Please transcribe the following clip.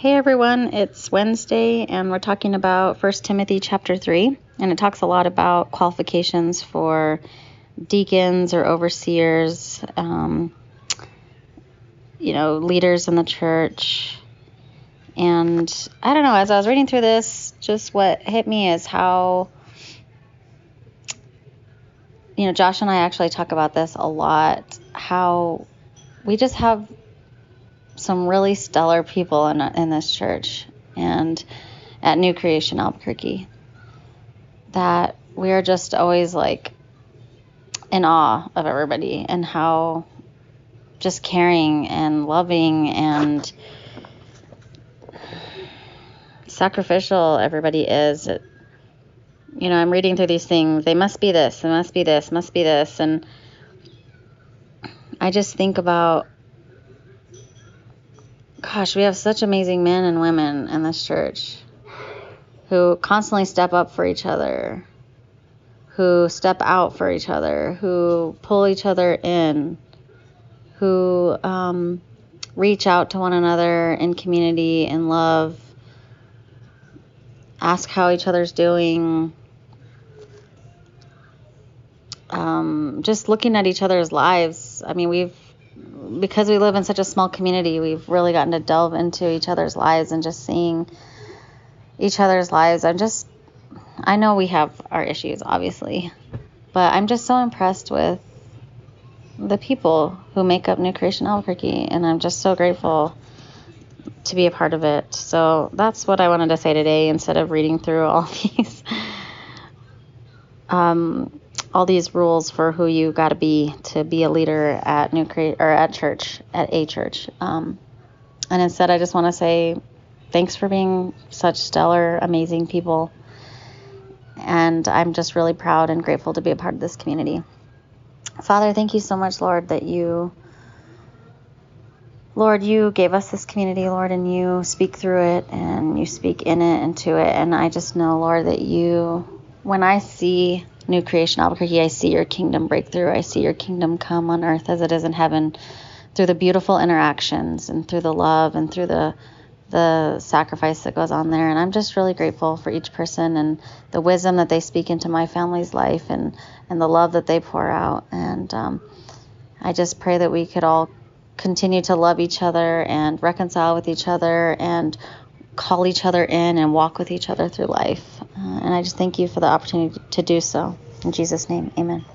Hey everyone, it's Wednesday and we're talking about 1 Timothy chapter 3 and it talks a lot about qualifications for deacons or overseers, um, you know, leaders in the church. And I don't know, as I was reading through this, just what hit me is how, you know, Josh and I actually talk about this a lot, how we just have some really stellar people in, in this church and at New Creation Albuquerque that we are just always like in awe of everybody and how just caring and loving and sacrificial everybody is. It, you know, I'm reading through these things. They must be this, they must be this, must be this. And I just think about gosh, we have such amazing men and women in this church who constantly step up for each other, who step out for each other, who pull each other in, who um, reach out to one another in community and love, ask how each other's doing. Um, just looking at each other's lives. I mean, we've because we live in such a small community, we've really gotten to delve into each other's lives and just seeing each other's lives. I'm just, I know we have our issues, obviously, but I'm just so impressed with the people who make up New Creation Albuquerque, and I'm just so grateful to be a part of it. So that's what I wanted to say today instead of reading through all these. Um, all these rules for who you got to be to be a leader at New Cre- or at church at a church. Um, and instead, I just want to say thanks for being such stellar, amazing people. And I'm just really proud and grateful to be a part of this community. Father, thank you so much, Lord, that you, Lord, you gave us this community, Lord, and you speak through it and you speak in it and to it. And I just know, Lord, that you, when I see New Creation Albuquerque, I see your kingdom breakthrough. I see your kingdom come on earth as it is in heaven through the beautiful interactions and through the love and through the the sacrifice that goes on there. And I'm just really grateful for each person and the wisdom that they speak into my family's life and, and the love that they pour out. And um, I just pray that we could all continue to love each other and reconcile with each other and call each other in and walk with each other through life. Uh, and I just thank you for the opportunity to do so. In Jesus' name, amen.